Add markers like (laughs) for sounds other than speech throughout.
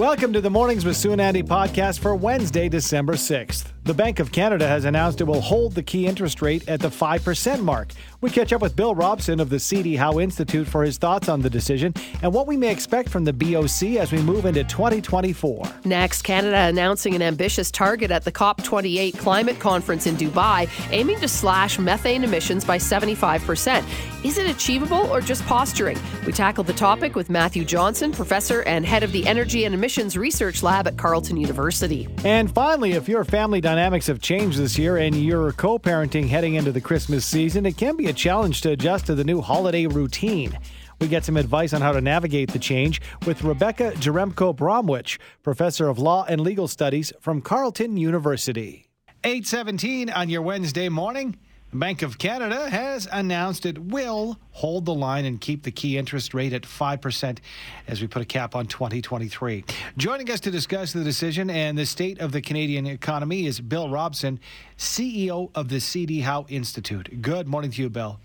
Welcome to the Mornings with Sue and Andy podcast for Wednesday, December 6th. The Bank of Canada has announced it will hold the key interest rate at the 5% mark. We catch up with Bill Robson of the CD Howe Institute for his thoughts on the decision and what we may expect from the BOC as we move into 2024. Next, Canada announcing an ambitious target at the COP28 climate conference in Dubai, aiming to slash methane emissions by 75%. Is it achievable or just posturing? We tackled the topic with Matthew Johnson, professor and head of the Energy and Emissions Research Lab at Carleton University. And finally, if your family dynamics have changed this year and you're co parenting heading into the Christmas season, it can be a challenge to adjust to the new holiday routine. We get some advice on how to navigate the change with Rebecca Jaremko Bromwich, professor of law and legal studies from Carleton University. 817 on your Wednesday morning. Bank of Canada has announced it will hold the line and keep the key interest rate at 5% as we put a cap on 2023. Joining us to discuss the decision and the state of the Canadian economy is Bill Robson, CEO of the CD Howe Institute. Good morning to you, Bill.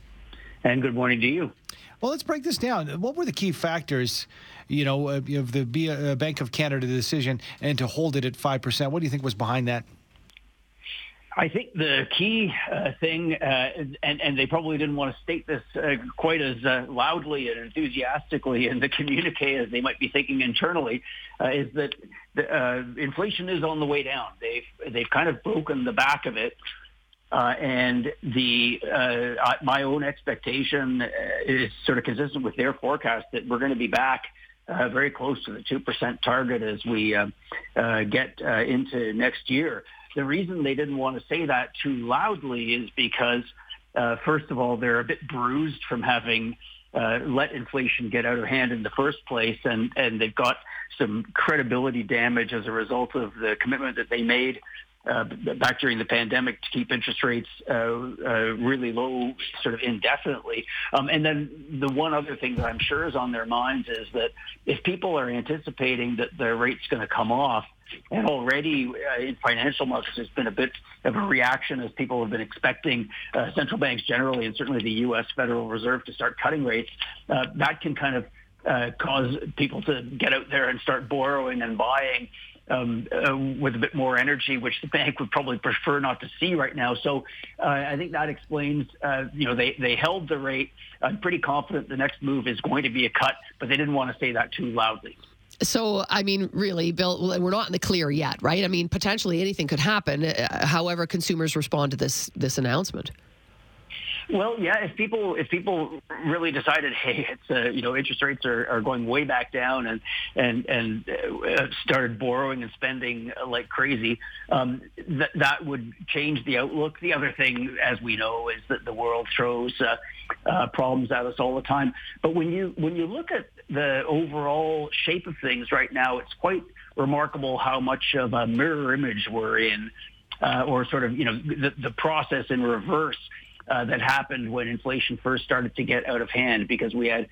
And good morning to you. Well, let's break this down. What were the key factors, you know, of the uh, Bank of Canada decision and to hold it at 5%? What do you think was behind that? I think the key uh, thing, uh, and, and they probably didn't want to state this uh, quite as uh, loudly and enthusiastically in the (laughs) communique as they might be thinking internally, uh, is that the, uh, inflation is on the way down. They've they've kind of broken the back of it, and the my own expectation is sort of consistent with their forecast that we're going to be back. very close to the two percent target as we get into next year. The reason they didn't want to say that too loudly is because, uh, first of all, they're a bit bruised from having uh, let inflation get out of hand in the first place, and, and they've got some credibility damage as a result of the commitment that they made uh, back during the pandemic to keep interest rates uh, uh, really low, sort of indefinitely. Um, and then the one other thing that I'm sure is on their minds is that if people are anticipating that the rate's going to come off, and already uh, in financial markets, there's been a bit of a reaction as people have been expecting uh, central banks generally, and certainly the U.S. Federal Reserve, to start cutting rates. Uh, that can kind of uh, cause people to get out there and start borrowing and buying um, uh, with a bit more energy, which the bank would probably prefer not to see right now. So uh, I think that explains, uh, you know, they, they held the rate. I'm pretty confident the next move is going to be a cut, but they didn't want to say that too loudly. So, I mean, really, Bill, we're not in the clear yet, right? I mean, potentially anything could happen. Uh, however, consumers respond to this this announcement. Well, yeah. If people if people really decided, (laughs) hey, it's uh, you know interest rates are, are going way back down, and and and uh, started borrowing and spending like crazy, um, that that would change the outlook. The other thing, as we know, is that the world throws uh, uh, problems at us all the time. But when you when you look at the overall shape of things right now, it's quite remarkable how much of a mirror image we're in, uh, or sort of you know the, the process in reverse uh, that happened when inflation first started to get out of hand because we had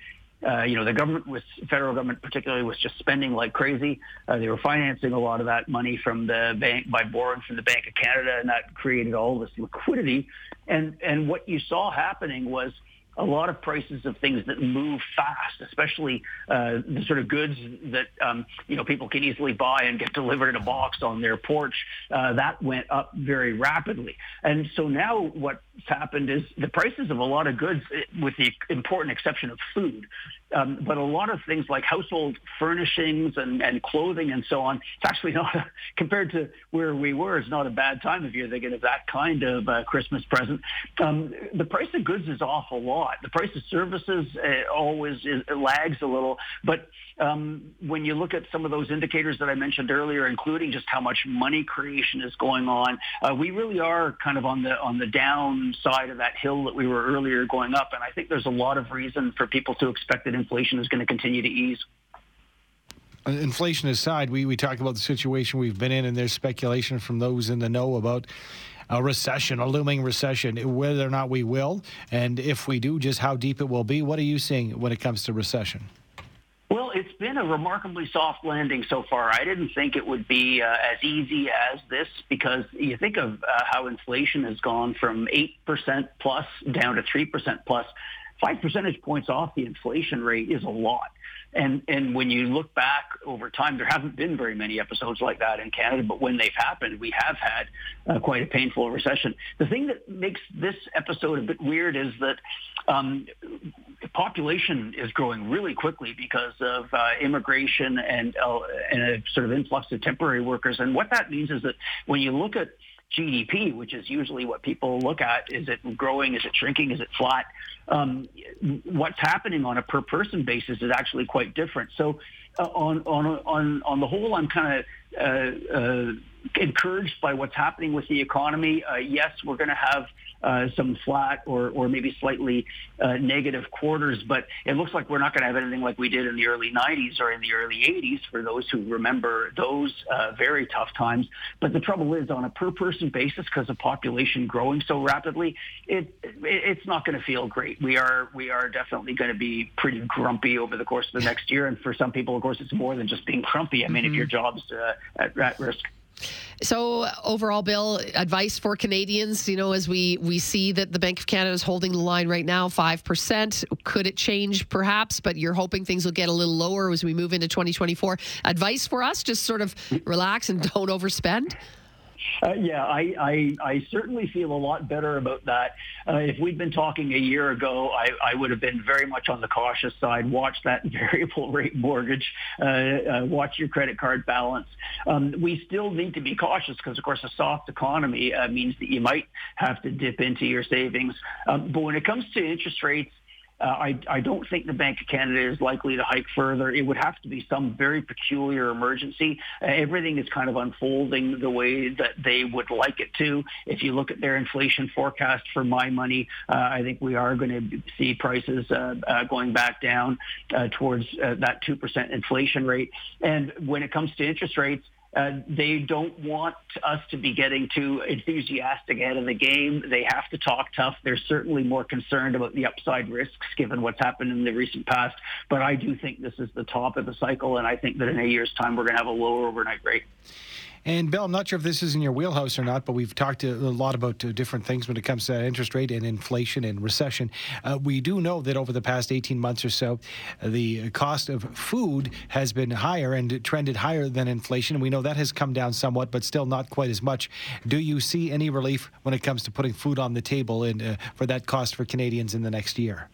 uh, you know, the government was, federal government particularly, was just spending like crazy. Uh, they were financing a lot of that money from the bank by borrowing from the Bank of Canada, and that created all this liquidity. And and what you saw happening was a lot of prices of things that move fast, especially uh, the sort of goods that um, you know people can easily buy and get delivered in a box on their porch. Uh, that went up very rapidly, and so now what's happened is the prices of a lot of goods, eh, with the important exception of food, um, but a lot of things like household furnishings and, and clothing and so on, it's actually (laughs) not, a, compared to where we were, it's not a bad time if you're thinking of that kind of uh, Christmas present. Um, the price of goods is off a lot. The price of services uh, always is, lags a little. But um, when you look at some of those indicators that I mentioned earlier, including just how much money creation is going on, uh, we really are kind of on the on the down side of that hill that we were earlier going up. And I think there's a lot of reason for people to expect that inflation is going to continue to ease. Uh, inflation aside, we, we talk about the situation we've been in, and there's speculation from those in the know about a recession, a looming recession, whether or not we will, and if we do, just how deep it will be. What are you seeing when it comes to recession? Well, it's been a remarkably soft landing so far. I didn't think it would be uh, as easy as this because you think of uh, how inflation has gone from 8% plus down to 3% plus five percentage points off the inflation rate is a lot. And and when you look back over time, there haven't been very many episodes like that in Canada. But when they've happened, we have had uh, quite a painful recession. The thing that makes this episode a bit weird is that um, population is growing really quickly because of uh, immigration and uh, and a sort of influx of temporary workers. And what that means is that when you look at GDP, which is usually what people look at. Is it growing? Is it shrinking? Is it flat? Um, what's happening on a per person basis is actually quite different. So, uh, on on on on the whole, I'm kind of uh, uh, encouraged by what's happening with the economy. Uh, yes, we're going to have uh, some flat or, or maybe slightly uh, negative quarters, but it looks like we're not going to have anything like we did in the early 90s or in the early 80s for those who remember those uh, very tough times. But the trouble is, on a per person basis, because of population growing so rapidly, it, it it's not going to feel great. We are we are definitely going to be pretty grumpy over the course of the next year, and for some people, of course, it's more than just being grumpy. I mean, mm-hmm. if your job's uh, at, at risk. So overall, Bill, advice for Canadians, you know, as we we see that the Bank of Canada is holding the line right now, five percent. Could it change, perhaps? But you're hoping things will get a little lower as we move into 2024. Advice for us: just sort of relax and don't overspend. Uh, yeah, I, I, I certainly feel a lot better about that. Uh, if we'd been talking a year ago, I, I would have been very much on the cautious side. Watch that (laughs) variable rate mortgage. Uh, uh, watch your credit card balance. Um, we still need to be cautious because, of course, a soft economy uh, means that you might have to dip into your savings. Um, but when it comes to interest rates, uh, I, I don't think the Bank of Canada is likely to hike further. It would have to be some very peculiar emergency. Uh, everything is kind of unfolding the way that they would like it to. If you look at their inflation forecast for my money, uh, I think we are going to see prices uh, uh, going back down uh, towards that 2% inflation rate. And when it comes to interest rates, uh, they don't want us to be getting too enthusiastic ahead of the game. They have to talk tough. They're certainly more concerned about the upside risks given what's happened in the recent past. But I do think this is the top of the cycle, and I think that in a year's time we're going to have a lower overnight rate. And Bill, I'm not sure if this is in your wheelhouse or not, but we've talked a lot about uh, different things when it comes to interest rate and inflation and recession. Uh, we do know that over the past 18 months or so, the cost of food has been higher and trended higher than inflation. We know that has come down somewhat, but still not quite as much. Do you see any relief when it comes to putting food on the table and uh, for that cost for Canadians in the next year?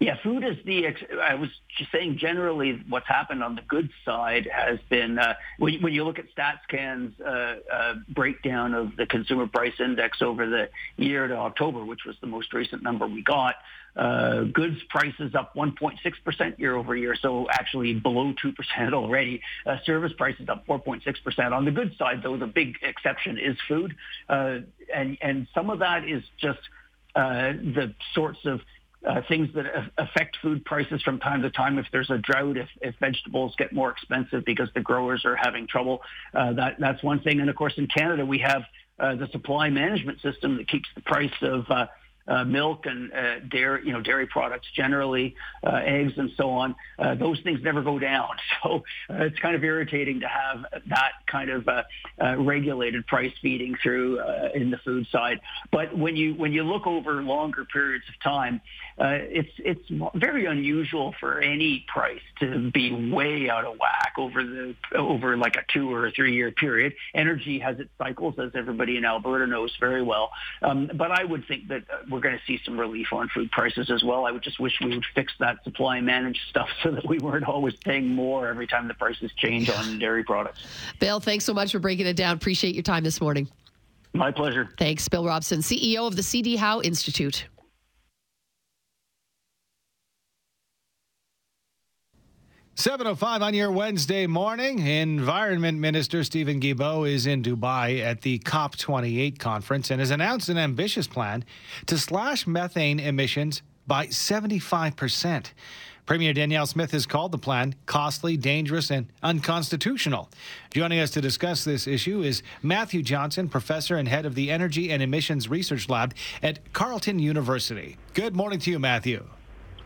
Yeah, food is the. I was just saying generally, what's happened on the goods side has been uh, when, when you look at StatsCan's uh, uh, breakdown of the consumer price index over the year to October, which was the most recent number we got. Uh, goods prices up 1.6% year over year, so actually below 2% (laughs) already. Uh, service prices up 4.6%. On the goods side, though, the big exception is food, uh, and and some of that is just uh, the sorts of uh, things that affect food prices from time to time. If there's a drought, if, if vegetables get more expensive because the growers are having trouble, uh, that that's one thing. And of course, in Canada, we have uh, the supply management system that keeps the price of uh, uh, milk and uh, dairy, you know, dairy products generally, uh, eggs and so on. Uh, those things never go down. (laughs) So uh, it's kind of irritating to have that kind of uh, uh, regulated price feeding through uh, in the food side. But when you when you look over longer periods of time, uh, it's it's very unusual for any price to be way out of whack over the over like a two or a three year period. Energy has its cycles, as everybody in Alberta knows very well. Um, but I would think that we're we're going to see some relief on food prices as well. I would just wish we would fix that supply and manage stuff (laughs) so that we weren't always paying more every time the prices change on dairy products. Bill, thanks so much for breaking it down. Appreciate your time this morning. My pleasure. Thanks, Bill Robson, CEO of the CD Howe Institute. 7.05 on your Wednesday morning. Environment Minister Stephen Guilbeault is in Dubai at the COP28 conference and has announced an ambitious plan to slash methane emissions by 75%. Premier Danielle Smith has called the plan costly, dangerous, and unconstitutional. Joining us to discuss this issue is Matthew Johnson, professor and head of the Energy and Emissions Research Lab at Carleton University. Good morning to you, Matthew.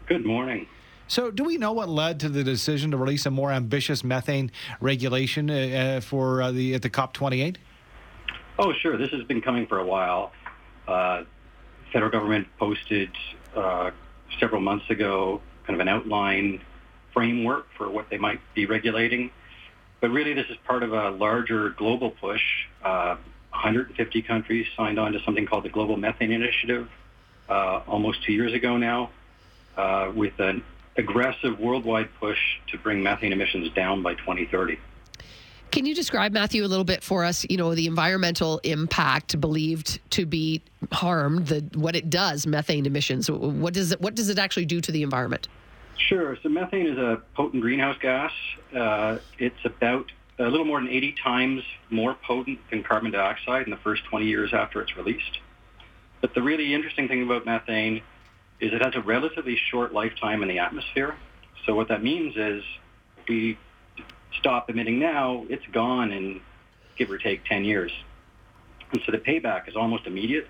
Good morning. So, do we know what led to the decision to release a more ambitious methane regulation uh, uh for uh, the at the COP 28? Oh, sure. This has been coming for a while. Uh, federal government posted uh, several months ago kind of an outline framework for what they might be regulating. But really, this is part of a larger global push. Uh, 150 countries signed on to something called the Global Methane Initiative almost two years ago now, uh, with an aggressive worldwide push to bring methane emissions down by 2030. Can you describe, Matthew, a little bit for us? You know, the environmental impact believed to be harmed, the what it does, methane emissions. What does it? What does it actually do to the environment? Sure. So methane is a potent greenhouse gas. Uh, it's about a little more than 80 times more potent than carbon dioxide in the first 20 years after it's released. But the really interesting thing about methane is it has a relatively short lifetime in the atmosphere. So what that means is if we stop emitting now, it's gone in give or take 10 years. And so the payback is almost immediate,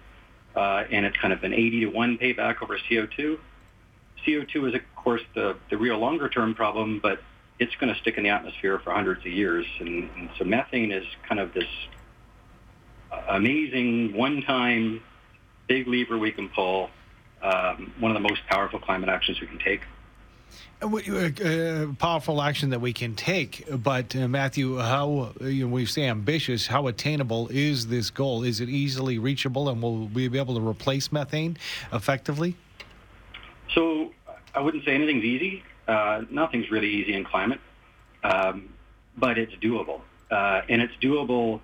uh, and it's kind of an 80 to 1 payback over CO2. CO2 is, of course, the, the real longer term problem, but it's going to stick in the atmosphere for hundreds of years. And, and so methane is kind of this amazing one-time big lever we can pull, um, one of the most powerful climate actions we can take. Uh, uh, powerful action that we can take, but uh, Matthew, how you know, we say ambitious? How attainable is this goal? Is it easily reachable, and will we be able to replace methane effectively? So I wouldn't say anything's easy. Uh, nothing's really easy in climate, um, but it's doable, uh, and it's doable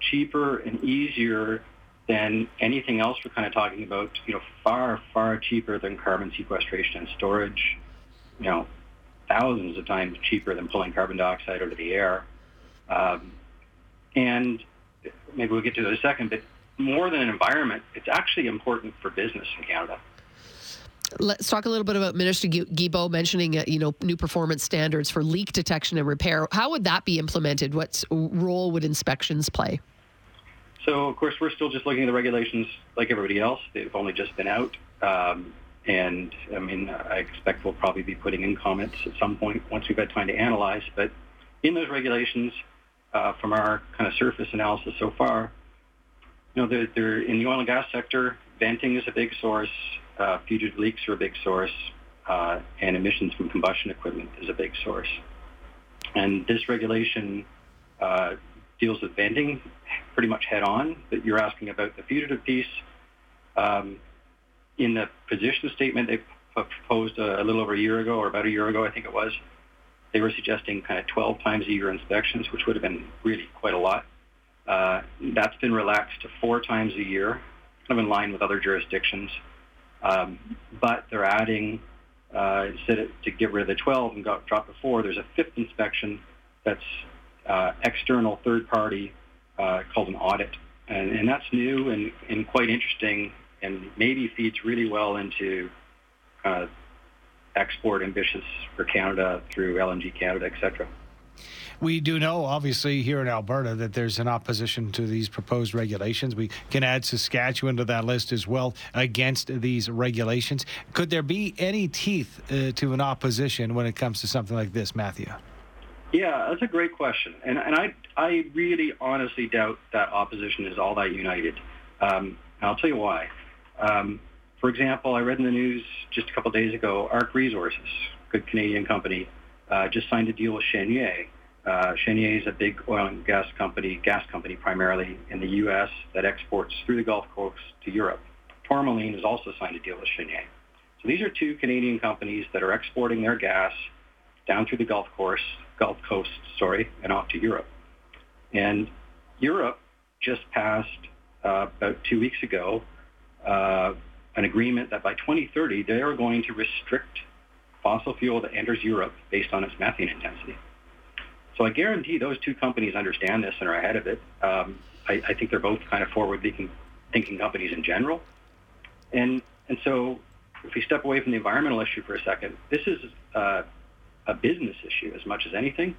cheaper and easier than anything else we're kind of talking about. You know, far far cheaper than carbon sequestration and storage. You know, thousands of times cheaper than pulling carbon dioxide out of the air. Um, and maybe we'll get to it in a second, but more than an environment, it's actually important for business in Canada. Let's talk a little bit about Minister Guilbeault mentioning, uh, you know, new performance standards for leak detection and repair. How would that be implemented? What role would inspections play? So, of course, we're still just looking at the regulations like everybody else. They've only just been out. Um, and, I mean, I expect we'll probably be putting in comments at some point once we've had time to analyze. But in those regulations, uh, from our kind of surface analysis so far, you know, they're, they're in the oil and gas sector, venting is a big source uh, fugitive leaks are a big source, uh, and emissions from combustion equipment is a big source. And this regulation uh, deals with venting pretty much head on, but you're asking about the fugitive piece. Um, in the position statement they proposed a, a, little over a year ago, or about a year ago, I think it was, they were suggesting kind of 12 times a year inspections, which would have been really quite a lot. Uh, that's been relaxed to four times a year, kind of in line with other jurisdictions. Um, but they're adding, uh, instead of, to get rid of the 12 and got, drop to four, there's a fifth inspection that's uh, external third party uh, called an audit. And, and that's new and, and quite interesting and maybe feeds really well into uh, export ambitions for Canada through LNG Canada, et cetera. We do know, obviously, here in Alberta, that there's an opposition to these proposed regulations. We can add Saskatchewan to that list as well against these regulations. Could there be any teeth uh, to an opposition when it comes to something like this, Matthew? Yeah, that's a great question, and and I I really honestly doubt that opposition is all that united. Um, I'll tell you why. Um, for example, I read in the news just a couple of days ago, ARC Resources, good Canadian company, uh, just signed a deal with Cheniere. uh, Cheniere is a big oil and gas company, gas company primarily in the U.S. that exports through the Gulf Coast to Europe. Tourmaline has also signed a deal with Cheniere. So these are two Canadian companies that are exporting their gas down through the Gulf Coast, Gulf Coast, sorry, and off to Europe. And Europe just passed uh, about two weeks ago uh, an agreement that by 2030 they are going to restrict fossil fuel that enters Europe based on its methane intensity. So I guarantee those two companies understand this and are ahead of it. Um, I, I, think they're both kind of forward-thinking thinking companies in general. And and so if we step away from the environmental issue for a second, this is uh, a business issue as much as anything.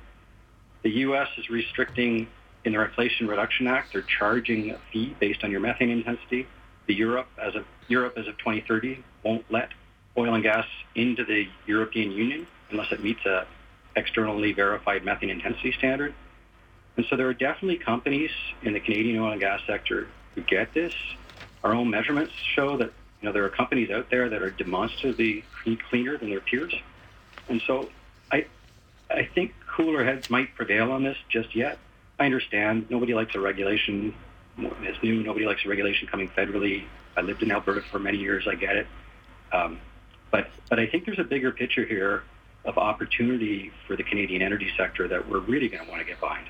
The U.S. is restricting in their Inflation Reduction Act. They're charging a fee based on your methane intensity. The Europe as of Europe as of 2030 won't let oil and gas into the European Union unless it meets a externally verified methane intensity standard. And so there are definitely companies in the Canadian oil and gas sector who get this. Our own measurements show that You know, there are companies out there that are demonstrably cleaner than their peers, and so I, I think cooler heads might prevail on this just yet. I understand nobody likes a regulation. It's new. Nobody likes a regulation coming federally. I lived in Alberta for many years. I get it. Um, but but I think there's a bigger picture here of opportunity for the Canadian energy sector that we're really going to want to get behind.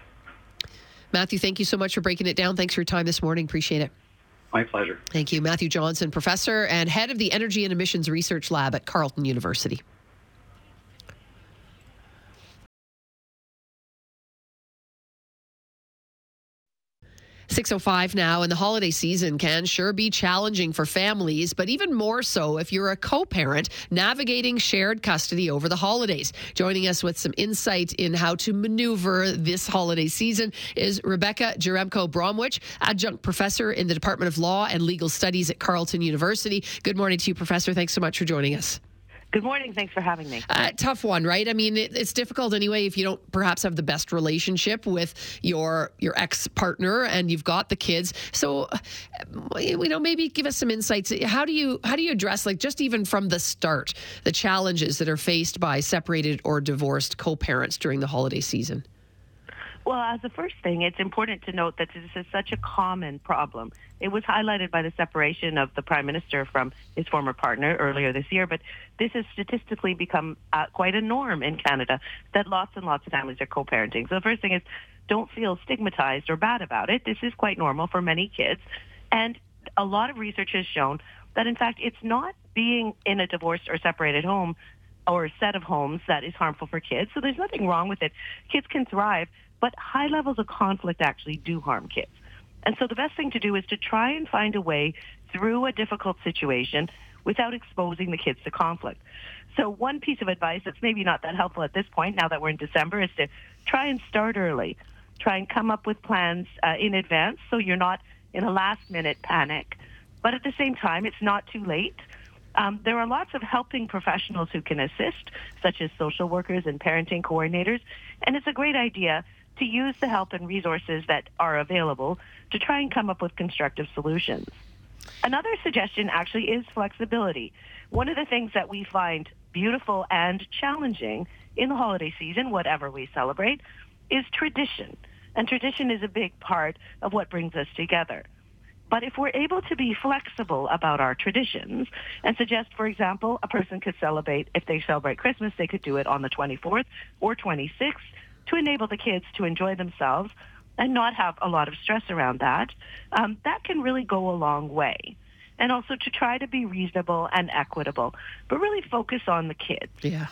Matthew, thank you so much for breaking it down. Thanks for your time this morning. Appreciate it. My pleasure. Thank you. Matthew Johnson, professor and head of the Energy and Emissions Research Lab at Carleton University. 605 now, and the holiday season can sure be challenging for families, but even more so if you're a co parent navigating shared custody over the holidays. Joining us with some insight in how to maneuver this holiday season is Rebecca Jaremko Bromwich, adjunct professor in the Department of Law and Legal Studies at Carleton University. Good morning to you, Professor. Thanks so much for joining us. Good morning. Thanks for having me. Uh, tough one, right? I mean, it, it's difficult anyway if you don't perhaps have the best relationship with your your ex partner and you've got the kids. So, uh, you know, maybe give us some insights. How do you how do you address like just even from the start the challenges that are faced by separated or divorced co-parents during the holiday season? Well, as a first thing, it's important to note that this is such a common problem. It was highlighted by the separation of the prime minister from his former partner earlier this year, but this has statistically become uh, quite a norm in Canada that lots and lots of families are co-parenting. So the first thing is don't feel stigmatized or bad about it. This is quite normal for many kids. And a lot of research has shown that, in fact, it's not being in a divorced or separated home or set of homes that is harmful for kids. So there's nothing wrong with it. Kids can thrive but high levels of conflict actually do harm kids. And so the best thing to do is to try and find a way through a difficult situation without exposing the kids to conflict. So one piece of advice that's maybe not that helpful at this point, now that we're in December, is to try and start early. Try and come up with plans uh, in advance so you're not in a last minute panic. But at the same time, it's not too late. Um, there are lots of helping professionals who can assist, such as social workers and parenting coordinators. And it's a great idea to use the help and resources that are available to try and come up with constructive solutions. Another suggestion actually is flexibility. One of the things that we find beautiful and challenging in the holiday season, whatever we celebrate, is tradition. And tradition is a big part of what brings us together. But if we're able to be flexible about our traditions and suggest, for example, a person could celebrate, if they celebrate Christmas, they could do it on the 24th or 26th to enable the kids to enjoy themselves and not have a lot of stress around that, um, that can really go a long way. And also to try to be reasonable and equitable, but really focus on the kids. Yeah.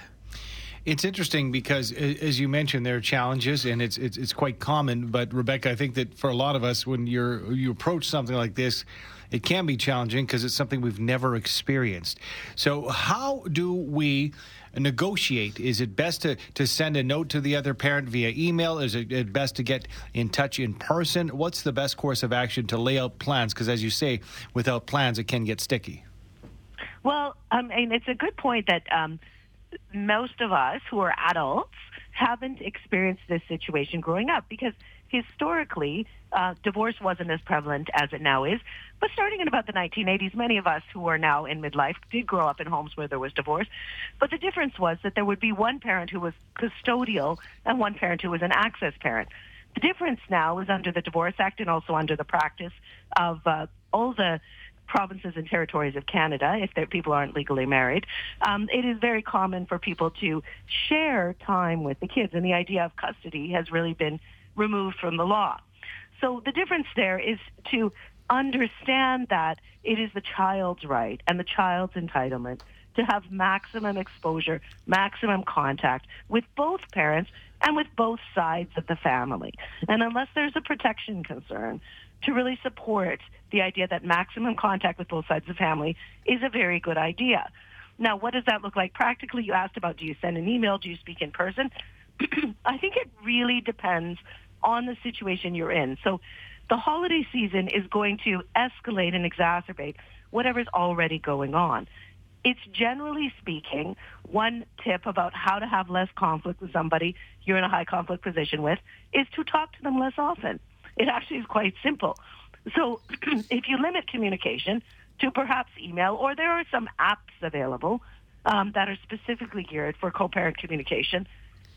It's interesting because, as you mentioned, there are challenges, and it's, it's it's quite common. But Rebecca, I think that for a lot of us, when you're you approach something like this, it can be challenging because it's something we've never experienced. So, how do we negotiate? Is it best to, to send a note to the other parent via email? Is it best to get in touch in person? What's the best course of action to lay out plans? Because, as you say, without plans, it can get sticky. Well, um, and it's a good point that um, most of us who are adults haven't experienced this situation growing up because historically, uh, divorce wasn't as prevalent as it now is. But starting in about the 1980s, many of us who are now in midlife did grow up in homes where there was divorce. But the difference was that there would be one parent who was custodial and one parent who was an access parent. The difference now is under the Divorce Act and also under the practice of uh, all the provinces and territories of Canada, if people aren't legally married, um, it is very common for people to share time with the kids. And the idea of custody has really been removed from the law. So the difference there is to understand that it is the child's right and the child's entitlement to have maximum exposure, maximum contact with both parents and with both sides of the family. And unless there's a protection concern, to really support the idea that maximum contact with both sides of the family is a very good idea. Now, what does that look like practically? You asked about do you send an email, do you speak in person? (clears throat) I think it really depends on the situation you're in. So the holiday season is going to escalate and exacerbate whatever's already going on. It's generally speaking one tip about how to have less conflict with somebody you're in a high conflict position with is to talk to them less often. It actually is quite simple. So (clears throat) if you limit communication, to perhaps email, or there are some apps available um, that are specifically geared for co-parent communication.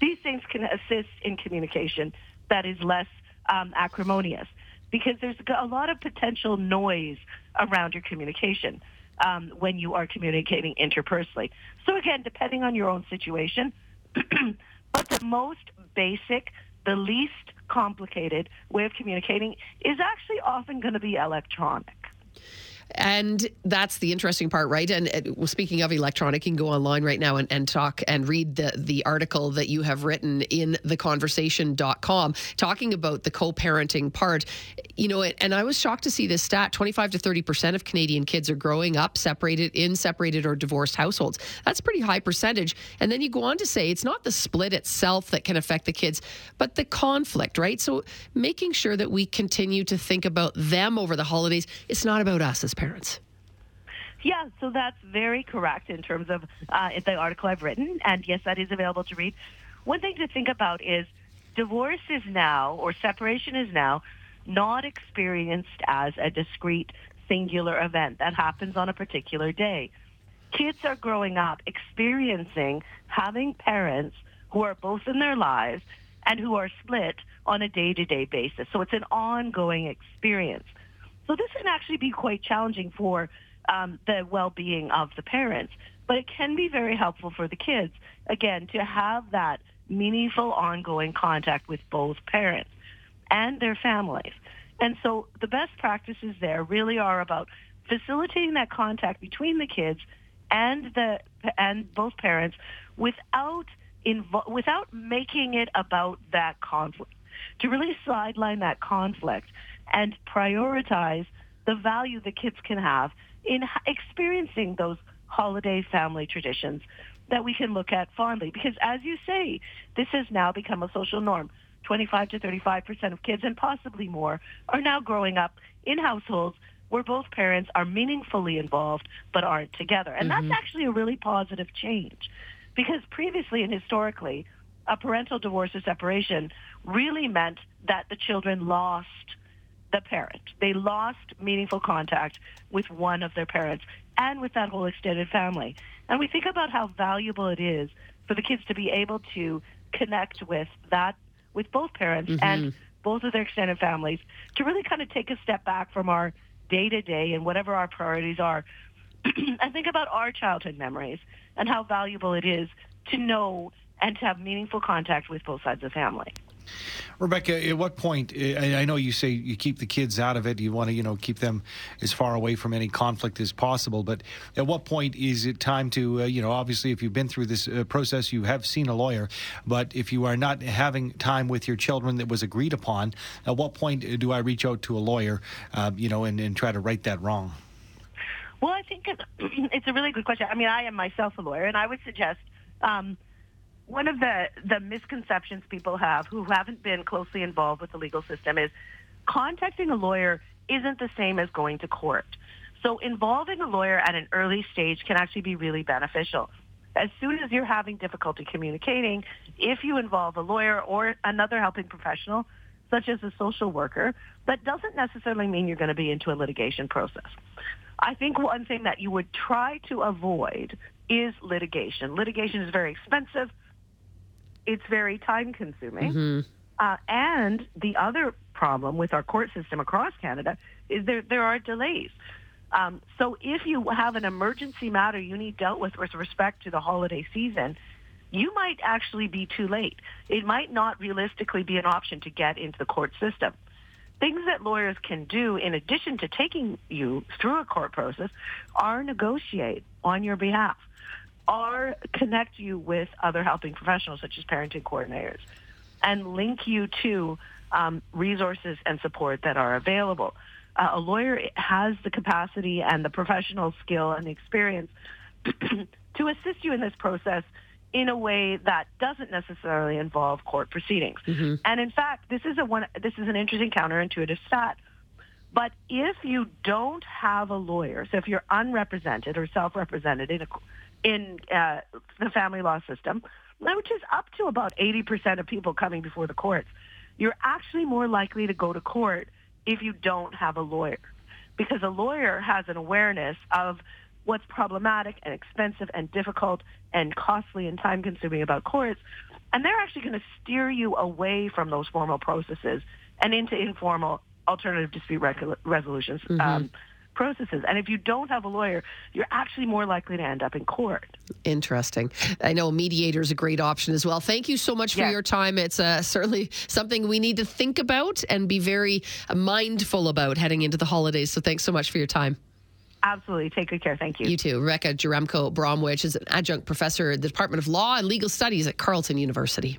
These things can assist in communication that is less um, acrimonious because there's a lot of potential noise around your communication um, when you are communicating interpersonally. So again, depending on your own situation, (clears throat) but the most basic, the least complicated way of communicating is actually often going to be electronic. And that's the interesting part, right? And uh, speaking of electronic, you can go online right now and, and talk and read the, the article that you have written in theconversation.com talking about the co parenting part. You know, and I was shocked to see this stat 25 to 30% of Canadian kids are growing up separated in separated or divorced households. That's pretty high percentage. And then you go on to say it's not the split itself that can affect the kids, but the conflict, right? So making sure that we continue to think about them over the holidays. It's not about us as parents. Yeah, so that's very correct in terms of uh, the article I've written, and yes, that is available to read. One thing to think about is divorce is now, or separation is now, not experienced as a discrete, singular event that happens on a particular day. Kids are growing up experiencing having parents who are both in their lives and who are split on a day-to-day basis. So it's an ongoing experience. So this can actually be quite challenging for um, the well-being of the parents, but it can be very helpful for the kids, again, to have that meaningful ongoing contact with both parents and their families. And so the best practices there really are about facilitating that contact between the kids and the and both parents without invo- without making it about that conflict. To really sideline that conflict and prioritize the value the kids can have in experiencing those holiday family traditions that we can look at fondly. Because as you say, this has now become a social norm. 25 to 35 percent of kids, and possibly more, are now growing up in households where both parents are meaningfully involved but aren't together. And mm-hmm. that's actually a really positive change. Because previously and historically, a parental divorce or separation really meant that the children lost the parent. They lost meaningful contact with one of their parents and with that whole extended family. And we think about how valuable it is for the kids to be able to connect with that, with both parents mm-hmm. and both of their extended families, to really kind of take a step back from our day to day and whatever our priorities are, (clears throat) and think about our childhood memories and how valuable it is to know and to have meaningful contact with both sides of the family. Rebecca, at what point? I know you say you keep the kids out of it. You want to, you know, keep them as far away from any conflict as possible. But at what point is it time to, uh, you know, obviously, if you've been through this uh, process, you have seen a lawyer. But if you are not having time with your children that was agreed upon, at what point do I reach out to a lawyer, uh, you know, and, and try to right that wrong? Well, I think (clears throat) it's a really good question. I mean, I am myself a lawyer, and I would suggest. Um, one of the, the misconceptions people have who haven't been closely involved with the legal system is contacting a lawyer isn't the same as going to court. So involving a lawyer at an early stage can actually be really beneficial. As soon as you're having difficulty communicating, if you involve a lawyer or another helping professional, such as a social worker, that doesn't necessarily mean you're going to be into a litigation process. I think one thing that you would try to avoid is litigation. Litigation is very expensive it's very time consuming. Mm-hmm. Uh, and the other problem with our court system across Canada is there, there are delays. Um, so if you have an emergency matter you need dealt with with respect to the holiday season, you might actually be too late. It might not realistically be an option to get into the court system. Things that lawyers can do in addition to taking you through a court process are negotiate on your behalf are connect you with other helping professionals such as parenting coordinators and link you to um, resources and support that are available. Uh, a lawyer has the capacity and the professional skill and the experience (clears throat) to assist you in this process in a way that doesn't necessarily involve court proceedings. Mm-hmm. And in fact, this is a one. This is an interesting counterintuitive stat. But if you don't have a lawyer, so if you're unrepresented or self-represented in a in uh, the family law system, which is up to about 80% of people coming before the courts, you're actually more likely to go to court if you don't have a lawyer. because a lawyer has an awareness of what's problematic and expensive and difficult and costly and time consuming about courts. And they're actually going to steer you away from those formal processes and into informal alternative dispute resolutions mm-hmm. um, processes. And if you don't have a lawyer, you're actually more likely to end up in court. Interesting. I know a mediator is a great option as well. Thank you so much for your time. It's uh, certainly something we need to think about and be very mindful about heading into the holidays. So thanks so much for your time. Absolutely. Take good care. Thank you. You too. Rebecca Jaremko Bromwich is an adjunct professor at the Department of Law and Legal Studies at Carleton University.